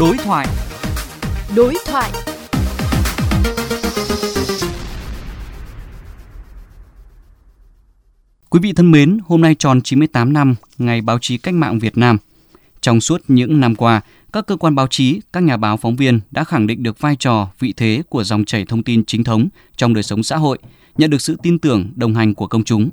Đối thoại. Đối thoại. Quý vị thân mến, hôm nay tròn 98 năm ngày báo chí cách mạng Việt Nam. Trong suốt những năm qua, các cơ quan báo chí, các nhà báo phóng viên đã khẳng định được vai trò, vị thế của dòng chảy thông tin chính thống trong đời sống xã hội, nhận được sự tin tưởng, đồng hành của công chúng.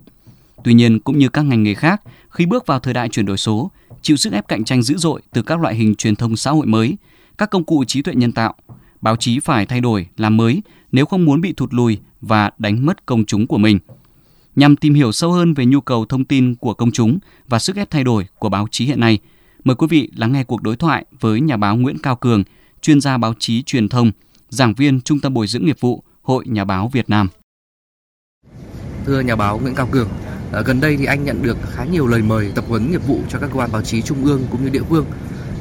Tuy nhiên, cũng như các ngành nghề khác, khi bước vào thời đại chuyển đổi số, chịu sức ép cạnh tranh dữ dội từ các loại hình truyền thông xã hội mới, các công cụ trí tuệ nhân tạo, báo chí phải thay đổi, làm mới nếu không muốn bị thụt lùi và đánh mất công chúng của mình. Nhằm tìm hiểu sâu hơn về nhu cầu thông tin của công chúng và sức ép thay đổi của báo chí hiện nay, mời quý vị lắng nghe cuộc đối thoại với nhà báo Nguyễn Cao Cường, chuyên gia báo chí truyền thông, giảng viên Trung tâm Bồi dưỡng nghiệp vụ Hội Nhà báo Việt Nam. Thưa nhà báo Nguyễn Cao Cường, À, gần đây thì anh nhận được khá nhiều lời mời tập huấn nghiệp vụ cho các cơ quan báo chí trung ương cũng như địa phương.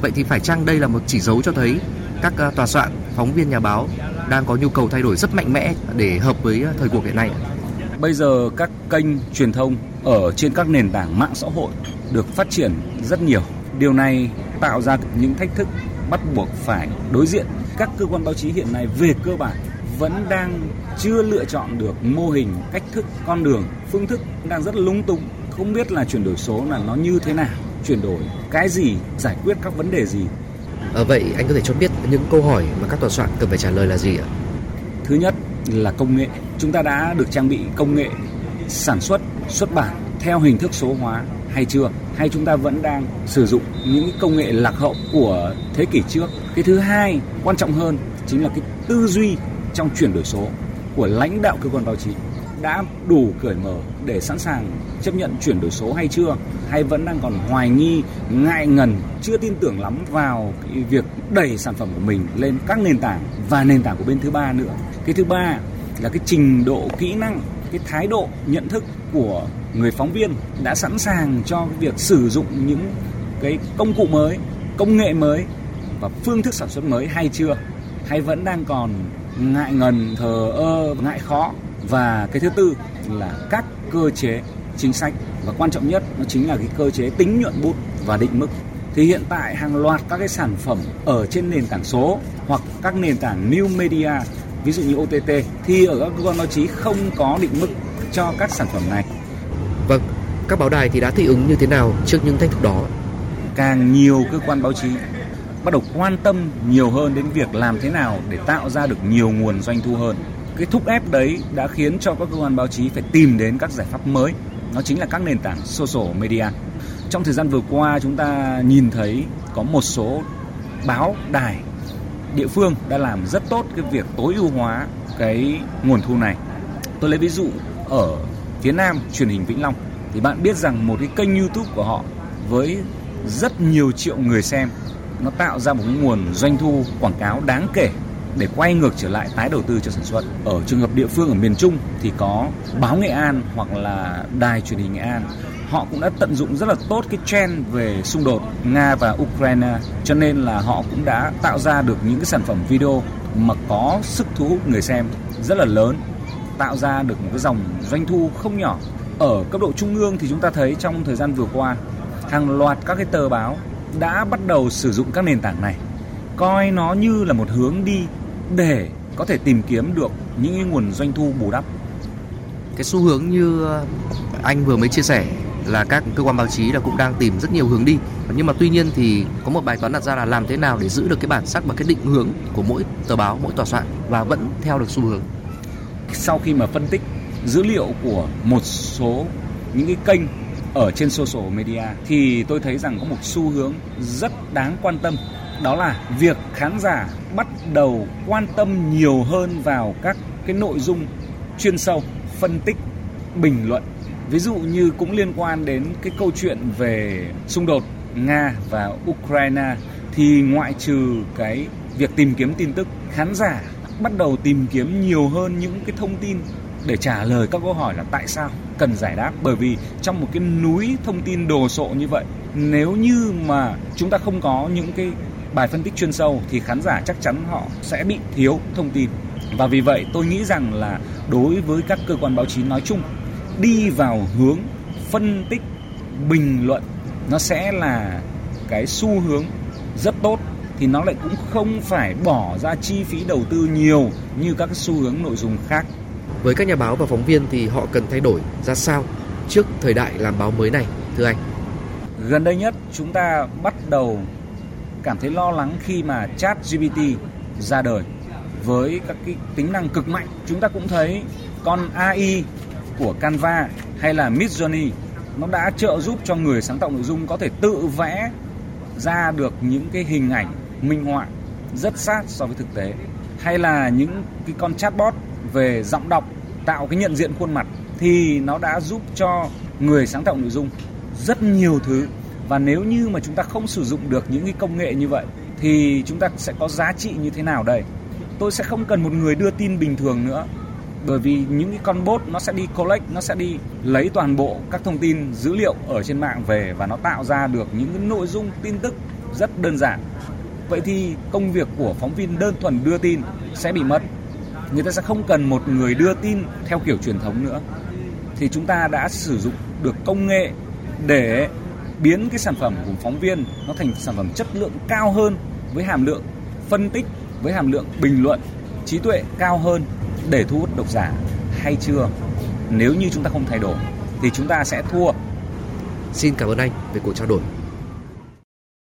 Vậy thì phải chăng đây là một chỉ dấu cho thấy các ờ, tòa soạn, phóng viên nhà báo đang có nhu cầu thay đổi rất mạnh mẽ để hợp với ờ, thời cuộc hiện nay? Bây giờ các kênh truyền thông ở trên các nền tảng mạng xã hội được phát triển rất nhiều. Điều này tạo ra những thách thức bắt buộc phải đối diện. Các cơ quan báo chí hiện nay về cơ bản vẫn đang chưa lựa chọn được mô hình, cách thức, con đường, phương thức đang rất lung tung, không biết là chuyển đổi số là nó như thế nào, chuyển đổi cái gì, giải quyết các vấn đề gì. À, vậy anh có thể cho biết những câu hỏi mà các tòa soạn cần phải trả lời là gì ạ? Thứ nhất là công nghệ. Chúng ta đã được trang bị công nghệ sản xuất, xuất bản theo hình thức số hóa hay chưa? Hay chúng ta vẫn đang sử dụng những công nghệ lạc hậu của thế kỷ trước? Cái thứ hai, quan trọng hơn chính là cái tư duy trong chuyển đổi số của lãnh đạo cơ quan báo chí đã đủ cởi mở để sẵn sàng chấp nhận chuyển đổi số hay chưa? Hay vẫn đang còn hoài nghi, ngại ngần, chưa tin tưởng lắm vào cái việc đẩy sản phẩm của mình lên các nền tảng và nền tảng của bên thứ ba nữa? Cái thứ ba là cái trình độ kỹ năng, cái thái độ, nhận thức của người phóng viên đã sẵn sàng cho việc sử dụng những cái công cụ mới, công nghệ mới và phương thức sản xuất mới hay chưa? Hay vẫn đang còn ngại ngần thờ ơ ngại khó và cái thứ tư là các cơ chế chính sách và quan trọng nhất nó chính là cái cơ chế tính nhuận bút và định mức thì hiện tại hàng loạt các cái sản phẩm ở trên nền tảng số hoặc các nền tảng new media ví dụ như OTT thì ở các cơ quan báo chí không có định mức cho các sản phẩm này. Vâng, các báo đài thì đã thích ứng như thế nào trước những thách thức đó? Càng nhiều cơ quan báo chí bắt đầu quan tâm nhiều hơn đến việc làm thế nào để tạo ra được nhiều nguồn doanh thu hơn. Cái thúc ép đấy đã khiến cho các cơ quan báo chí phải tìm đến các giải pháp mới. Nó chính là các nền tảng social media. Trong thời gian vừa qua, chúng ta nhìn thấy có một số báo đài, địa phương đã làm rất tốt cái việc tối ưu hóa cái nguồn thu này. Tôi lấy ví dụ ở phía Nam, truyền hình Vĩnh Long thì bạn biết rằng một cái kênh YouTube của họ với rất nhiều triệu người xem nó tạo ra một nguồn doanh thu quảng cáo đáng kể để quay ngược trở lại tái đầu tư cho sản xuất. Ở trường hợp địa phương ở miền Trung thì có báo Nghệ An hoặc là đài truyền hình Nghệ An họ cũng đã tận dụng rất là tốt cái trend về xung đột Nga và Ukraine, cho nên là họ cũng đã tạo ra được những cái sản phẩm video mà có sức thu hút người xem rất là lớn, tạo ra được một cái dòng doanh thu không nhỏ ở cấp độ trung ương thì chúng ta thấy trong thời gian vừa qua, hàng loạt các cái tờ báo đã bắt đầu sử dụng các nền tảng này. Coi nó như là một hướng đi để có thể tìm kiếm được những nguồn doanh thu bù đắp. Cái xu hướng như ờ, anh vừa mới chia sẻ là các cơ quan báo chí là cũng đang tìm rất nhiều hướng đi. Nhưng mà tuy nhiên thì có một bài toán đặt ra là làm thế nào để giữ được cái bản sắc và cái định hướng của mỗi tờ báo mỗi tòa soạn và vẫn theo được xu hướng? Sau khi mà phân tích dữ liệu của một số những cái kênh ở trên social media thì tôi thấy rằng có một xu hướng rất đáng quan tâm, đó là việc khán giả bắt đầu quan tâm nhiều hơn vào các cái nội dung chuyên sâu, phân tích, bình luận. Ví dụ như cũng liên quan đến cái câu chuyện về xung đột nga và ukraine thì ngoại trừ cái việc tìm kiếm tin tức, khán giả bắt đầu tìm kiếm nhiều hơn những cái thông tin để trả lời các câu hỏi là tại sao? Cần giải đáp bởi vì trong một cái núi thông tin đồ sộ như vậy, nếu như mà chúng ta không có những cái bài phân tích chuyên sâu thì khán giả chắc chắn họ sẽ bị thiếu thông tin và vì vậy tôi nghĩ rằng là đối với các cơ quan báo chí nói chung, đi vào hướng phân tích, bình luận nó sẽ là cái xu hướng rất tốt thì nó lại cũng không phải bỏ ra chi phí đầu tư nhiều như các xu hướng nội dung khác. Với các nhà báo và phóng viên thì họ cần thay đổi ra sao trước thời đại làm báo mới này, thưa anh? Gần đây nhất chúng ta bắt đầu cảm thấy lo lắng khi mà chat GPT ra đời với các cái tính năng cực mạnh. Chúng ta cũng thấy con AI của Canva hay là Midjourney nó đã trợ giúp cho người sáng tạo nội dung có thể tự vẽ ra được những cái hình ảnh minh họa rất sát so với thực tế hay là những cái con chatbot về giọng đọc, tạo cái nhận diện khuôn mặt thì nó đã giúp cho người sáng tạo nội dung rất nhiều thứ. Và nếu như mà chúng ta không sử dụng được những cái công nghệ như vậy, thì chúng ta sẽ có giá trị như thế nào đây? Tôi sẽ không cần một người đưa tin bình thường nữa, bởi vì những cái con bot nó sẽ đi collect, nó sẽ đi lấy toàn bộ các thông tin, dữ liệu ở trên mạng về và nó tạo ra được những cái nội dung tin tức rất đơn giản. Vậy thì công việc của phóng viên đơn thuần đưa tin sẽ bị mất người ta sẽ không cần một người đưa tin theo kiểu truyền thống nữa. Thì chúng ta đã sử dụng được công nghệ để biến cái sản phẩm của phóng viên nó thành sản phẩm chất lượng cao hơn với hàm lượng phân tích, với hàm lượng bình luận, trí tuệ cao hơn để thu hút độc giả. Hay chưa? Nếu như chúng ta không thay đổi, thì chúng ta sẽ thua. Xin cảm ơn anh về cuộc trao đổi.